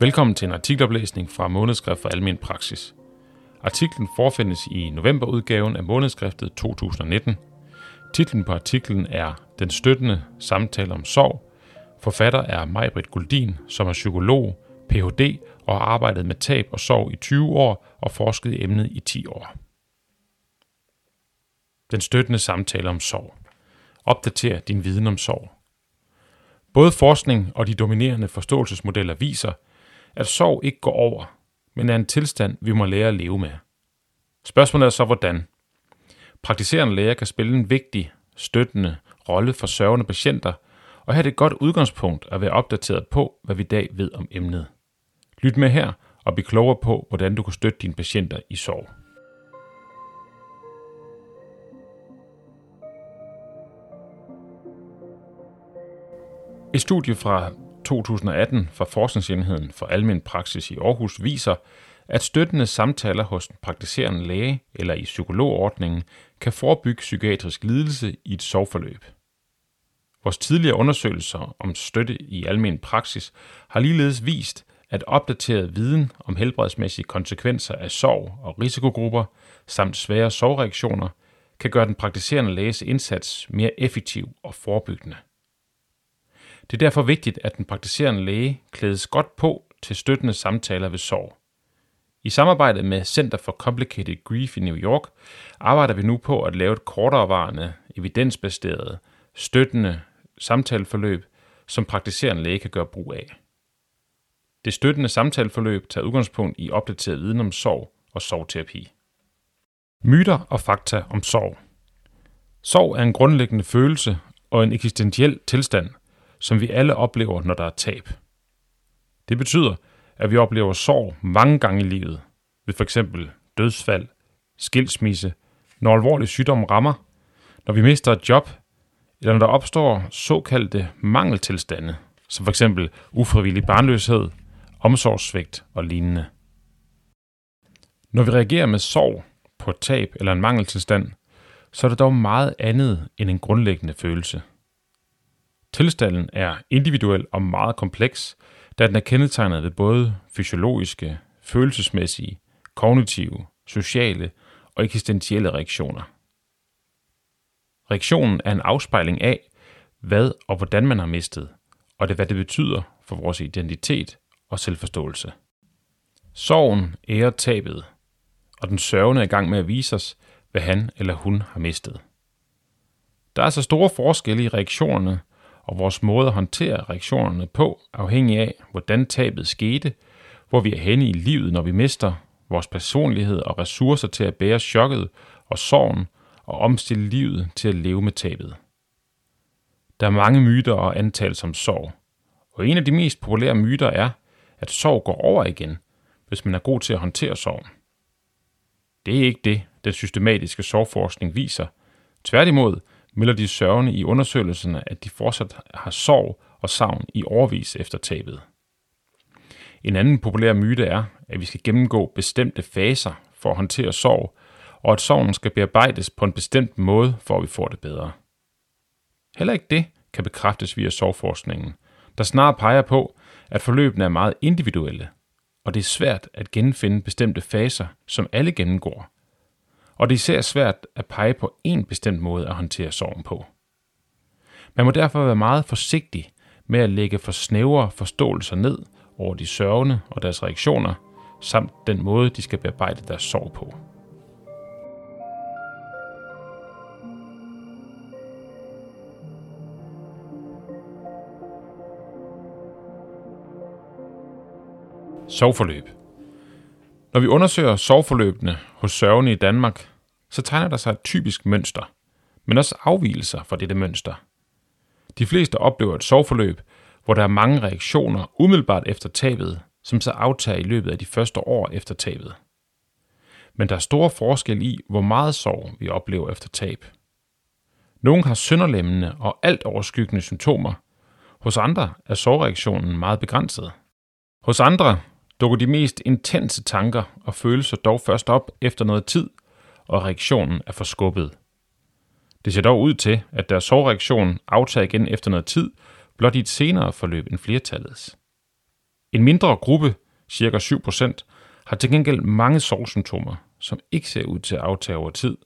Velkommen til en artikeloplæsning fra Månedskrift for Almen Praksis. Artiklen forfindes i novemberudgaven af Månedskriftet 2019. Titlen på artiklen er Den støttende samtale om sorg. Forfatter er Majbrit Guldin, som er psykolog, Ph.D. og har arbejdet med tab og sorg i 20 år og forsket i emnet i 10 år. Den støttende samtale om sorg. Opdater din viden om sorg. Både forskning og de dominerende forståelsesmodeller viser, at sorg ikke går over, men er en tilstand, vi må lære at leve med. Spørgsmålet er så, hvordan. Praktiserende læger kan spille en vigtig, støttende rolle for sørgende patienter, og her er det et godt udgangspunkt at være opdateret på, hvad vi i dag ved om emnet. Lyt med her og bliv klogere på, hvordan du kan støtte dine patienter i sorg. Et studie fra 2018 fra Forskningsenheden for Almen Praksis i Aarhus viser, at støttende samtaler hos en praktiserende læge eller i psykologordningen kan forebygge psykiatrisk lidelse i et sorgforløb. Vores tidligere undersøgelser om støtte i almen praksis har ligeledes vist, at opdateret viden om helbredsmæssige konsekvenser af sorg og risikogrupper samt svære sorgreaktioner kan gøre den praktiserende læges indsats mere effektiv og forebyggende. Det er derfor vigtigt, at den praktiserende læge klædes godt på til støttende samtaler ved sorg. I samarbejde med Center for Complicated Grief i New York arbejder vi nu på at lave et korterevarende, evidensbaseret, støttende samtaleforløb, som praktiserende læge kan gøre brug af. Det støttende samtaleforløb tager udgangspunkt i opdateret viden om sorg og sorgterapi. Myter og fakta om sorg. Sorg er en grundlæggende følelse og en eksistentiel tilstand – som vi alle oplever, når der er tab. Det betyder, at vi oplever sorg mange gange i livet, ved f.eks. dødsfald, skilsmisse, når alvorlig sygdom rammer, når vi mister et job, eller når der opstår såkaldte mangeltilstande, som f.eks. ufrivillig barnløshed, omsorgssvigt og lignende. Når vi reagerer med sorg på et tab eller en mangeltilstand, så er det dog meget andet end en grundlæggende følelse – Tilstanden er individuel og meget kompleks, da den er kendetegnet ved både fysiologiske, følelsesmæssige, kognitive, sociale og eksistentielle reaktioner. Reaktionen er en afspejling af, hvad og hvordan man har mistet, og det hvad det betyder for vores identitet og selvforståelse. Sorgen ærer tabet, og den sørgende er i gang med at vise os, hvad han eller hun har mistet. Der er så store forskelle i reaktionerne, og vores måde at håndtere reaktionerne på, afhængig af, hvordan tabet skete, hvor vi er henne i livet, når vi mister vores personlighed og ressourcer til at bære chokket og sorgen og omstille livet til at leve med tabet. Der er mange myter og antagelser om sorg, og en af de mest populære myter er, at sorg går over igen, hvis man er god til at håndtere sorgen. Det er ikke det, den systematiske sorgforskning viser. Tværtimod melder de sørgende i undersøgelserne, at de fortsat har sorg og savn i overvis efter tabet. En anden populær myte er, at vi skal gennemgå bestemte faser for at håndtere sorg, og at sorgen skal bearbejdes på en bestemt måde, for at vi får det bedre. Heller ikke det kan bekræftes via sorgforskningen, der snarere peger på, at forløbene er meget individuelle, og det er svært at genfinde bestemte faser, som alle gennemgår, og det er især svært at pege på en bestemt måde at håndtere sorgen på. Man må derfor være meget forsigtig med at lægge for snævre forståelser ned over de sørgende og deres reaktioner, samt den måde, de skal bearbejde deres sorg på. Sorgforløb når vi undersøger sorgforløbene hos sørgende i Danmark, så tegner der sig et typisk mønster, men også afvielser fra dette mønster. De fleste oplever et sorgforløb, hvor der er mange reaktioner umiddelbart efter tabet, som så aftager i løbet af de første år efter tabet. Men der er store forskel i, hvor meget sorg vi oplever efter tab. Nogle har sønderlemmende og alt overskyggende symptomer. Hos andre er sorgreaktionen meget begrænset. Hos andre dukker de mest intense tanker og følelser dog først op efter noget tid, og reaktionen er forskubbet. Det ser dog ud til, at deres sorgreaktion aftager igen efter noget tid, blot i et senere forløb end flertallets. En mindre gruppe, ca. 7%, har til gengæld mange sovsymptomer, som ikke ser ud til at aftage over tid,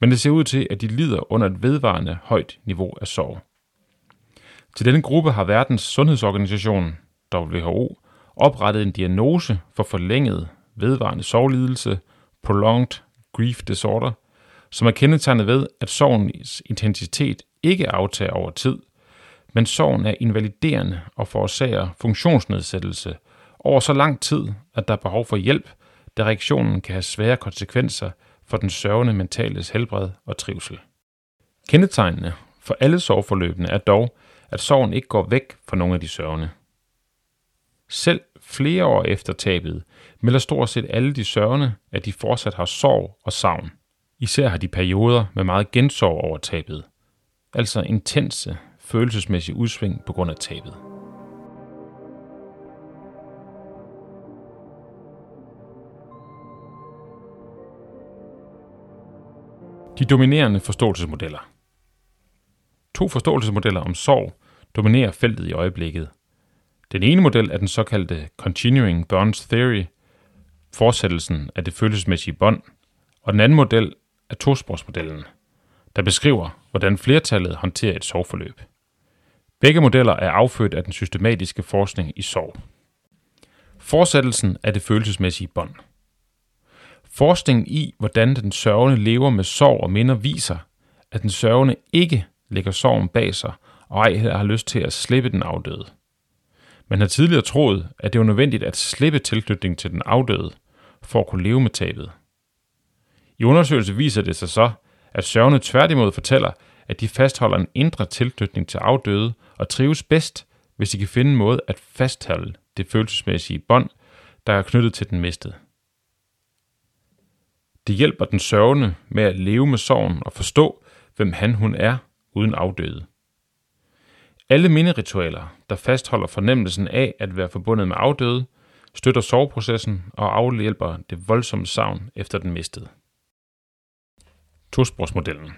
men det ser ud til, at de lider under et vedvarende højt niveau af sorg. Til denne gruppe har Verdens Sundhedsorganisation, WHO, oprettet en diagnose for forlænget vedvarende sorglidelse, prolonged grief disorder, som er kendetegnet ved, at sorgens intensitet ikke aftager over tid, men sorgen er invaliderende og forårsager funktionsnedsættelse over så lang tid, at der er behov for hjælp, da reaktionen kan have svære konsekvenser for den sørgende mentales helbred og trivsel. Kendetegnene for alle sorgforløbene er dog, at sorgen ikke går væk for nogle af de sørgende. Selv flere år efter tabet melder stort set alle de sørgende, at de fortsat har sorg og savn. Især har de perioder med meget gensorg over tabet, altså intense følelsesmæssige udsving på grund af tabet. De dominerende forståelsesmodeller. To forståelsesmodeller om sorg dominerer feltet i øjeblikket. Den ene model er den såkaldte Continuing Bonds Theory, fortsættelsen af det følelsesmæssige bånd, og den anden model er tosporsmodellen, der beskriver, hvordan flertallet håndterer et sorgforløb. Begge modeller er affødt af den systematiske forskning i sorg. Fortsættelsen af det følelsesmæssige bånd. Forskningen i, hvordan den sørgende lever med sorg og minder, viser, at den sørgende ikke lægger sorgen bag sig og ej har lyst til at slippe den afdøde. Man har tidligere troet, at det var nødvendigt at slippe tilknytning til den afdøde, for at kunne leve med tabet. I undersøgelsen viser det sig så, at sørgende tværtimod fortæller, at de fastholder en indre tilknytning til afdøde og trives bedst, hvis de kan finde en måde at fastholde det følelsesmæssige bånd, der er knyttet til den mistede. Det hjælper den sørgende med at leve med sorgen og forstå, hvem han hun er uden afdøde. Alle minderitualer, der fastholder fornemmelsen af at være forbundet med afdøde, støtter soveprocessen og afhjælper det voldsomme savn efter den mistede. Tosporsmodellen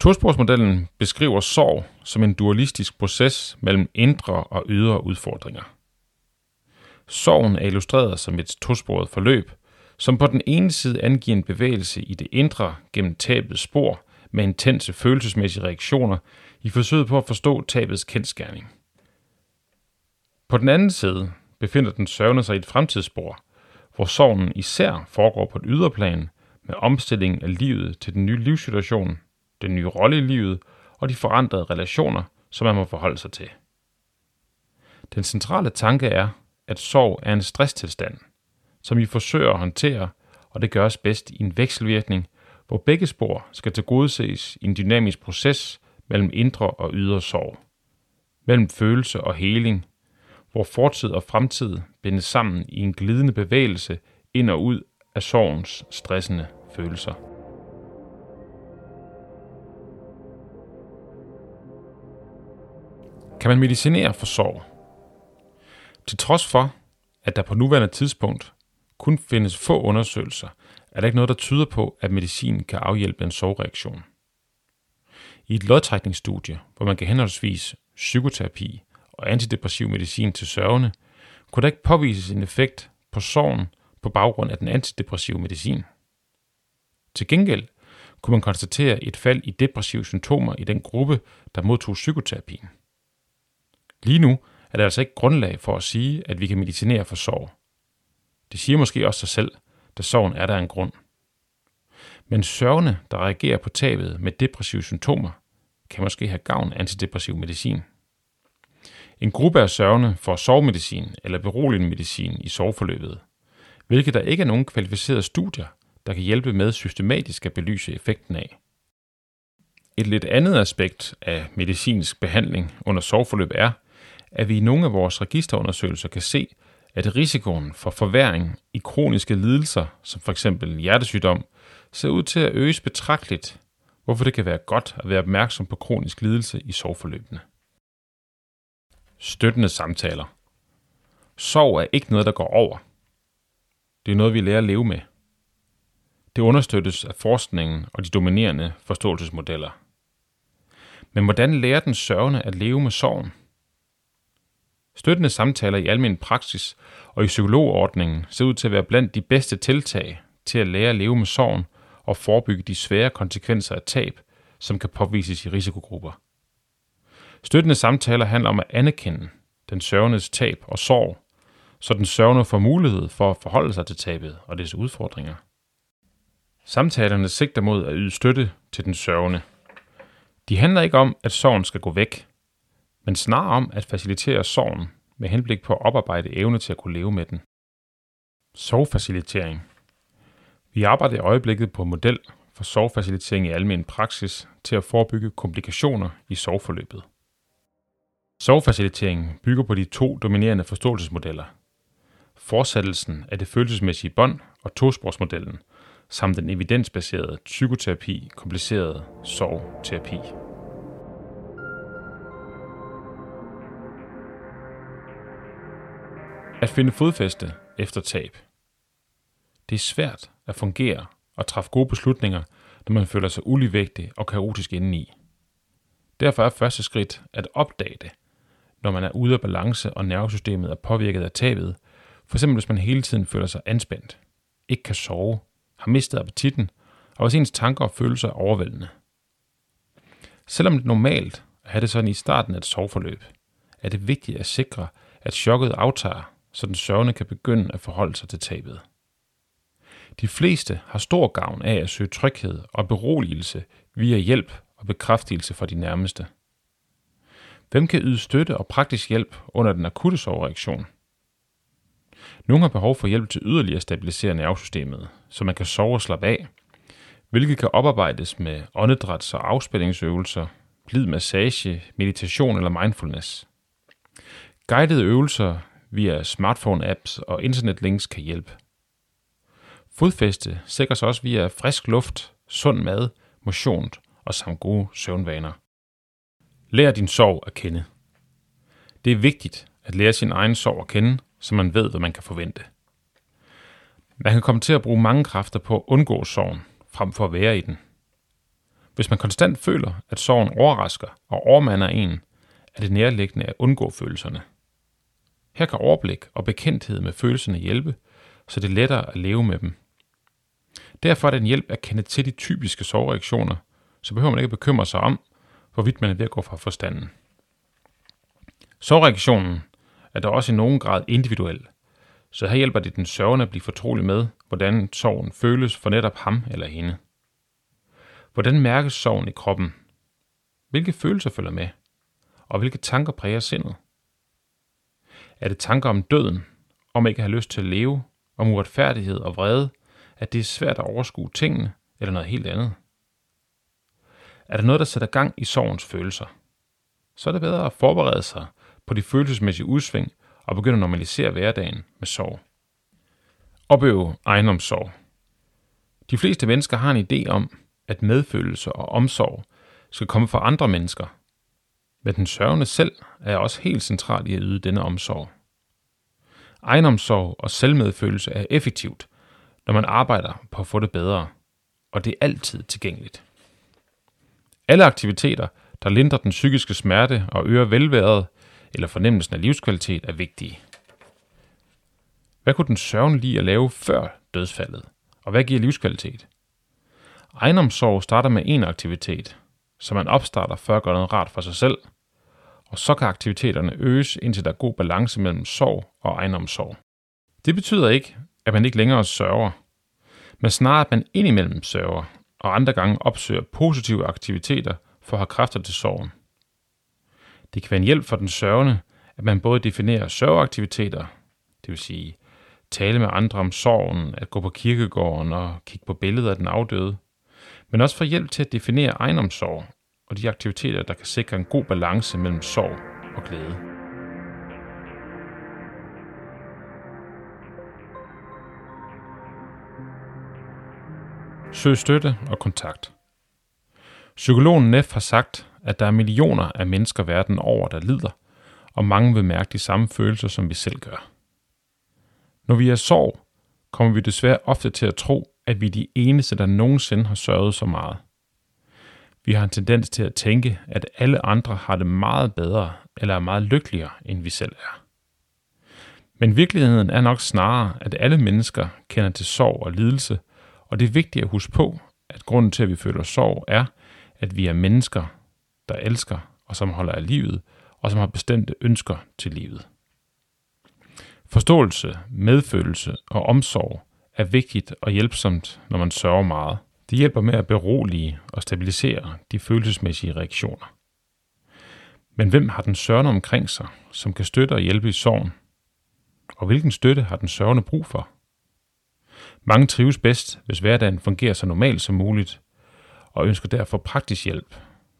Tosporsmodellen beskriver sorg som en dualistisk proces mellem indre og ydre udfordringer. Sorgen er illustreret som et tosporet forløb, som på den ene side angiver en bevægelse i det indre gennem tabets spor med intense følelsesmæssige reaktioner i forsøget på at forstå tabets kendskærning. På den anden side befinder den sørgende sig i et fremtidsspor, hvor sorgen især foregår på et yderplan med omstilling af livet til den nye livssituation – den nye rolle i livet og de forandrede relationer, som man må forholde sig til. Den centrale tanke er, at sorg er en stresstilstand, som vi forsøger at håndtere, og det gøres bedst i en vekselvirkning, hvor begge spor skal tilgodeses i en dynamisk proces mellem indre og ydre sorg, mellem følelse og heling, hvor fortid og fremtid bindes sammen i en glidende bevægelse ind og ud af sorgens stressende følelser. Kan man medicinere for sorg? Til trods for, at der på nuværende tidspunkt kun findes få undersøgelser, er der ikke noget, der tyder på, at medicin kan afhjælpe en sorgreaktion. I et lodtrækningsstudie, hvor man kan henholdsvis psykoterapi og antidepressiv medicin til sørgende, kunne der ikke påvises en effekt på sorgen på baggrund af den antidepressive medicin. Til gengæld kunne man konstatere et fald i depressive symptomer i den gruppe, der modtog psykoterapien. Lige nu er der altså ikke grundlag for at sige, at vi kan medicinere for sorg. Det siger måske også sig selv, da sorgen er der en grund. Men sørgende, der reagerer på tabet med depressive symptomer, kan måske have gavn af antidepressiv medicin. En gruppe af sørgende får sovemedicin eller beroligende medicin i soveforløbet, hvilket der ikke er nogen kvalificerede studier, der kan hjælpe med systematisk at belyse effekten af. Et lidt andet aspekt af medicinsk behandling under soveforløb er, at vi i nogle af vores registerundersøgelser kan se, at risikoen for forværing i kroniske lidelser, som f.eks. hjertesygdom, ser ud til at øges betragteligt, hvorfor det kan være godt at være opmærksom på kronisk lidelse i sorgforløbene. Støttende samtaler. Sorg er ikke noget, der går over. Det er noget, vi lærer at leve med. Det understøttes af forskningen og de dominerende forståelsesmodeller. Men hvordan lærer den sørgende at leve med sorgen? Støttende samtaler i almen praksis og i psykologordningen ser ud til at være blandt de bedste tiltag til at lære at leve med sorgen og forebygge de svære konsekvenser af tab, som kan påvises i risikogrupper. Støttende samtaler handler om at anerkende den sørgendes tab og sorg, så den sørgende får mulighed for at forholde sig til tabet og dets udfordringer. Samtalerne sigter mod at yde støtte til den sørgende. De handler ikke om, at sorgen skal gå væk, men snarere om at facilitere sorgen med henblik på at oparbejde evne til at kunne leve med den. Sorgfacilitering vi arbejder i øjeblikket på en model for sovfacilitering i almen praksis til at forebygge komplikationer i sovforløbet. Sovfaciliteringen bygger på de to dominerende forståelsesmodeller. Fortsættelsen af det følelsesmæssige bånd og tosporsmodellen, samt den evidensbaserede psykoterapi kompliceret sovterapi. At finde fodfæste efter tab. Det er svært at fungere og træffe gode beslutninger, når man føler sig uligevægtig og kaotisk indeni. Derfor er første skridt at opdage det, når man er ude af balance og nervesystemet er påvirket af tabet, f.eks. hvis man hele tiden føler sig anspændt, ikke kan sove, har mistet appetitten, og hvis ens tanker og følelser er overvældende. Selvom det er normalt at have det sådan i starten af et soveforløb, er det vigtigt at sikre, at chokket aftager, så den sørgende kan begynde at forholde sig til tabet. De fleste har stor gavn af at søge tryghed og beroligelse via hjælp og bekræftelse fra de nærmeste. Hvem kan yde støtte og praktisk hjælp under den akutte sovereaktion? Nogle har behov for hjælp til yderligere at stabilisere nervesystemet, så man kan sove og slappe af, hvilket kan oparbejdes med åndedræts- og afspændingsøvelser, blid massage, meditation eller mindfulness. Guidede øvelser via smartphone-apps og internetlinks kan hjælpe. Fodfæste sikres også via frisk luft, sund mad, motion og samt gode søvnvaner. Lær din sorg at kende. Det er vigtigt at lære sin egen sorg at kende, så man ved, hvad man kan forvente. Man kan komme til at bruge mange kræfter på at undgå sorgen, frem for at være i den. Hvis man konstant føler, at sorgen overrasker og overmander en, er det nærliggende at undgå følelserne. Her kan overblik og bekendthed med følelserne hjælpe, så det er lettere at leve med dem. Derfor er det en hjælp at kende til de typiske sorgreaktioner, så behøver man ikke bekymre sig om, hvorvidt man er ved at gå fra forstanden. Sorgreaktionen er der også i nogen grad individuel, så her hjælper det den sørgende at blive fortrolig med, hvordan sorgen føles for netop ham eller hende. Hvordan mærkes sorgen i kroppen? Hvilke følelser følger med? Og hvilke tanker præger sindet? Er det tanker om døden, om ikke at have lyst til at leve, om uretfærdighed og vrede, at det er svært at overskue tingene, eller noget helt andet? Er der noget, der sætter gang i sorgens følelser? Så er det bedre at forberede sig på de følelsesmæssige udsving og begynde at normalisere hverdagen med sorg. Opøve ejendomssorg. De fleste mennesker har en idé om, at medfølelse og omsorg skal komme fra andre mennesker. Men den sørgende selv er også helt central i at yde denne omsorg. Egenomsorg og selvmedfølelse er effektivt, når man arbejder på at få det bedre, og det er altid tilgængeligt. Alle aktiviteter, der lindrer den psykiske smerte og øger velværet eller fornemmelsen af livskvalitet, er vigtige. Hvad kunne den sørgen lige at lave før dødsfaldet? Og hvad giver livskvalitet? Egenomsorg starter med en aktivitet, som man opstarter før at gøre noget rart for sig selv, og så kan aktiviteterne øges, indtil der er god balance mellem sorg og egenomsorg. Det betyder ikke, at man ikke længere sørger, men snarere at man indimellem sørger, og andre gange opsøger positive aktiviteter for at have kræfter til sorgen. Det kan være en hjælp for den sørgende, at man både definerer sørgeaktiviteter, det vil sige tale med andre om sorgen, at gå på kirkegården og kigge på billeder af den afdøde, men også for hjælp til at definere egenomsorg og de aktiviteter, der kan sikre en god balance mellem sorg og glæde. Søg støtte og kontakt. Psykologen Neff har sagt, at der er millioner af mennesker verden over, der lider, og mange vil mærke de samme følelser, som vi selv gør. Når vi er sorg, kommer vi desværre ofte til at tro, at vi er de eneste, der nogensinde har sørget så meget. Vi har en tendens til at tænke, at alle andre har det meget bedre eller er meget lykkeligere, end vi selv er. Men virkeligheden er nok snarere, at alle mennesker kender til sorg og lidelse, og det er vigtigt at huske på, at grunden til, at vi føler sorg, er, at vi er mennesker, der elsker og som holder af livet, og som har bestemte ønsker til livet. Forståelse, medfølelse og omsorg er vigtigt og hjælpsomt, når man sørger meget. Det hjælper med at berolige og stabilisere de følelsesmæssige reaktioner. Men hvem har den sørgende omkring sig, som kan støtte og hjælpe i sorgen? Og hvilken støtte har den sørgende brug for? Mange trives bedst, hvis hverdagen fungerer så normalt som muligt, og ønsker derfor praktisk hjælp.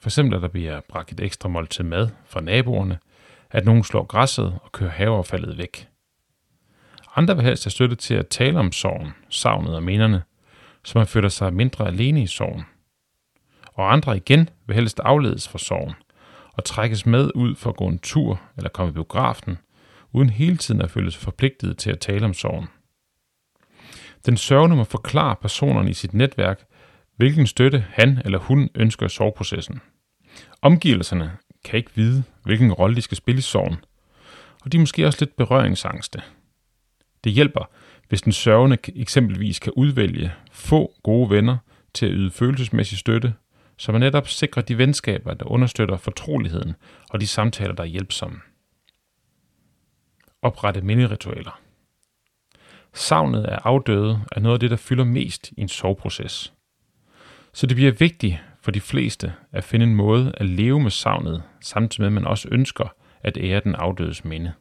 For eksempel at der bliver bragt et ekstra måltid mad fra naboerne, at nogen slår græsset og kører haveaffaldet væk. Andre vil helst have støtte til at tale om sorgen, savnet og minderne, så man føler sig mindre alene i sorgen. Og andre igen vil helst afledes fra sorgen og trækkes med ud for at gå en tur eller komme i biografen, uden hele tiden at føle sig forpligtet til at tale om sorgen. Den sørgende må forklare personerne i sit netværk, hvilken støtte han eller hun ønsker i sorgprocessen. Omgivelserne kan ikke vide, hvilken rolle de skal spille i sorgen, og de er måske også lidt berøringsangste. Det hjælper, hvis den sørgende eksempelvis kan udvælge få gode venner til at yde følelsesmæssig støtte, så man netop sikrer de venskaber, der understøtter fortroligheden og de samtaler, der er hjælpsomme. Oprette minderitualer. Savnet af afdøde er noget af det, der fylder mest i en soveproces. Så det bliver vigtigt for de fleste at finde en måde at leve med savnet, samtidig med at man også ønsker at ære den afdødes minde.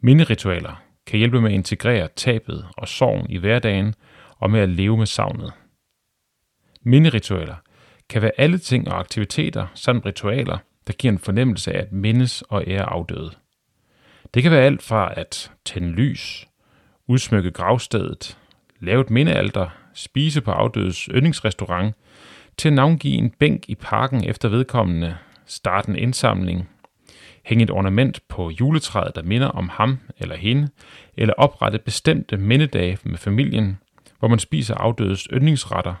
Minderitualer kan hjælpe med at integrere tabet og sorgen i hverdagen og med at leve med savnet. Minderitualer kan være alle ting og aktiviteter samt ritualer, der giver en fornemmelse af at mindes og ære afdøde. Det kan være alt fra at tænde lys, udsmykke gravstedet, lave et mindealter, spise på afdødes yndlingsrestaurant, til at navngive en bænk i parken efter vedkommende, starte en indsamling, hænge et ornament på juletræet, der minder om ham eller hende, eller oprette bestemte mindedage med familien, hvor man spiser afdødes yndlingsretter,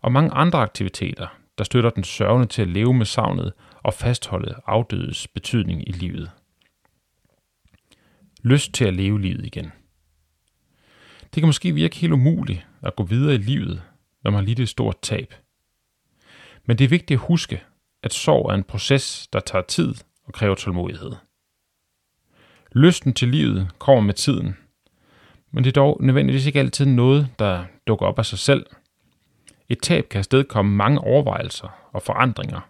og mange andre aktiviteter, der støtter den sørgende til at leve med savnet og fastholde afdødes betydning i livet. Lyst til at leve livet igen. Det kan måske virke helt umuligt at gå videre i livet, når man har lidt et stort tab. Men det er vigtigt at huske, at sorg er en proces, der tager tid og kræver tålmodighed. Lysten til livet kommer med tiden, men det er dog nødvendigvis ikke altid noget, der dukker op af sig selv. Et tab kan afstedkomme mange overvejelser og forandringer,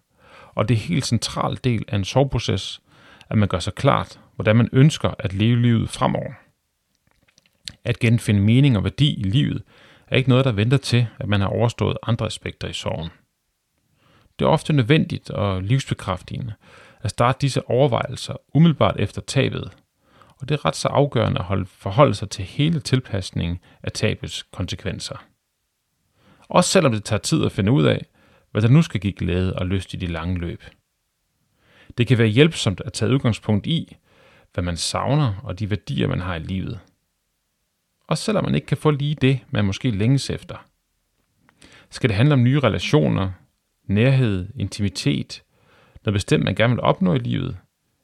og det er helt central del af en sorgproces, at man gør sig klart, hvordan man ønsker at leve livet fremover. At genfinde mening og værdi i livet er ikke noget, der venter til, at man har overstået andre aspekter i sorgen. Det er ofte nødvendigt og livsbekræftigende at starte disse overvejelser umiddelbart efter tabet, og det er ret så afgørende at holde, forholde sig til hele tilpasningen af tabets konsekvenser. Også selvom det tager tid at finde ud af, hvad der nu skal give glæde og lyst i de lange løb. Det kan være hjælpsomt at tage udgangspunkt i, hvad man savner og de værdier, man har i livet. Også selvom man ikke kan få lige det, man måske længes efter. Skal det handle om nye relationer, nærhed, intimitet, noget bestemt, man gerne vil opnå i livet,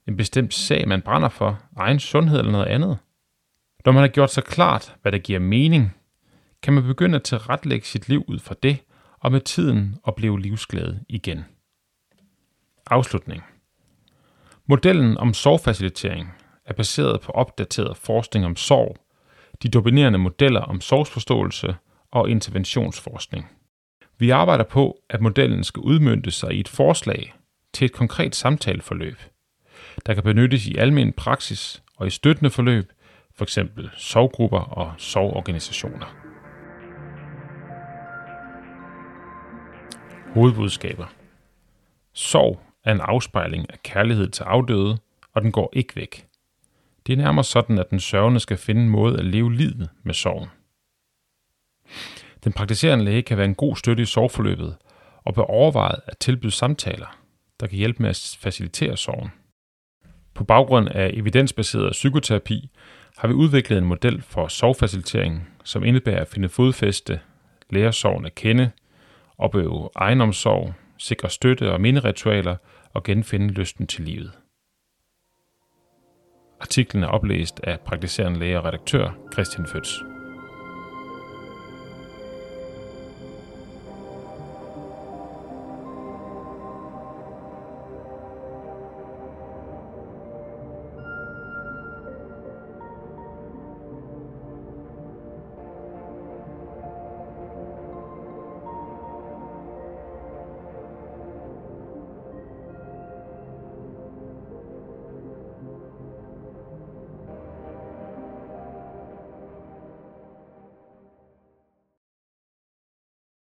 en bestemt sag, man brænder for, egen sundhed eller noget andet. Når man har gjort sig klart, hvad der giver mening, kan man begynde at tilrettelægge sit liv ud fra det, og med tiden opleve livsglæde igen. Afslutning. Modellen om sorgfacilitering er baseret på opdateret forskning om sorg, de dominerende modeller om sorgsforståelse og interventionsforskning. Vi arbejder på, at modellen skal udmyndte sig i et forslag til et konkret samtaleforløb, der kan benyttes i almen praksis og i støttende forløb, f.eks. sovgrupper og sovorganisationer. Hovedbudskaber Sorg er en afspejling af kærlighed til afdøde, og den går ikke væk. Det er nærmere sådan, at den sørgende skal finde en måde at leve livet med sorgen. Den praktiserende læge kan være en god støtte i sorgforløbet og bør overveje at tilbyde samtaler, der kan hjælpe med at facilitere sorgen. På baggrund af evidensbaseret psykoterapi har vi udviklet en model for sorgfacilitering, som indebærer at finde fodfæste, lære sorgen at kende, opøve egenomsorg, sikre støtte og minderitualer og genfinde lysten til livet. Artiklen er oplæst af praktiserende læge og redaktør Christian Føds.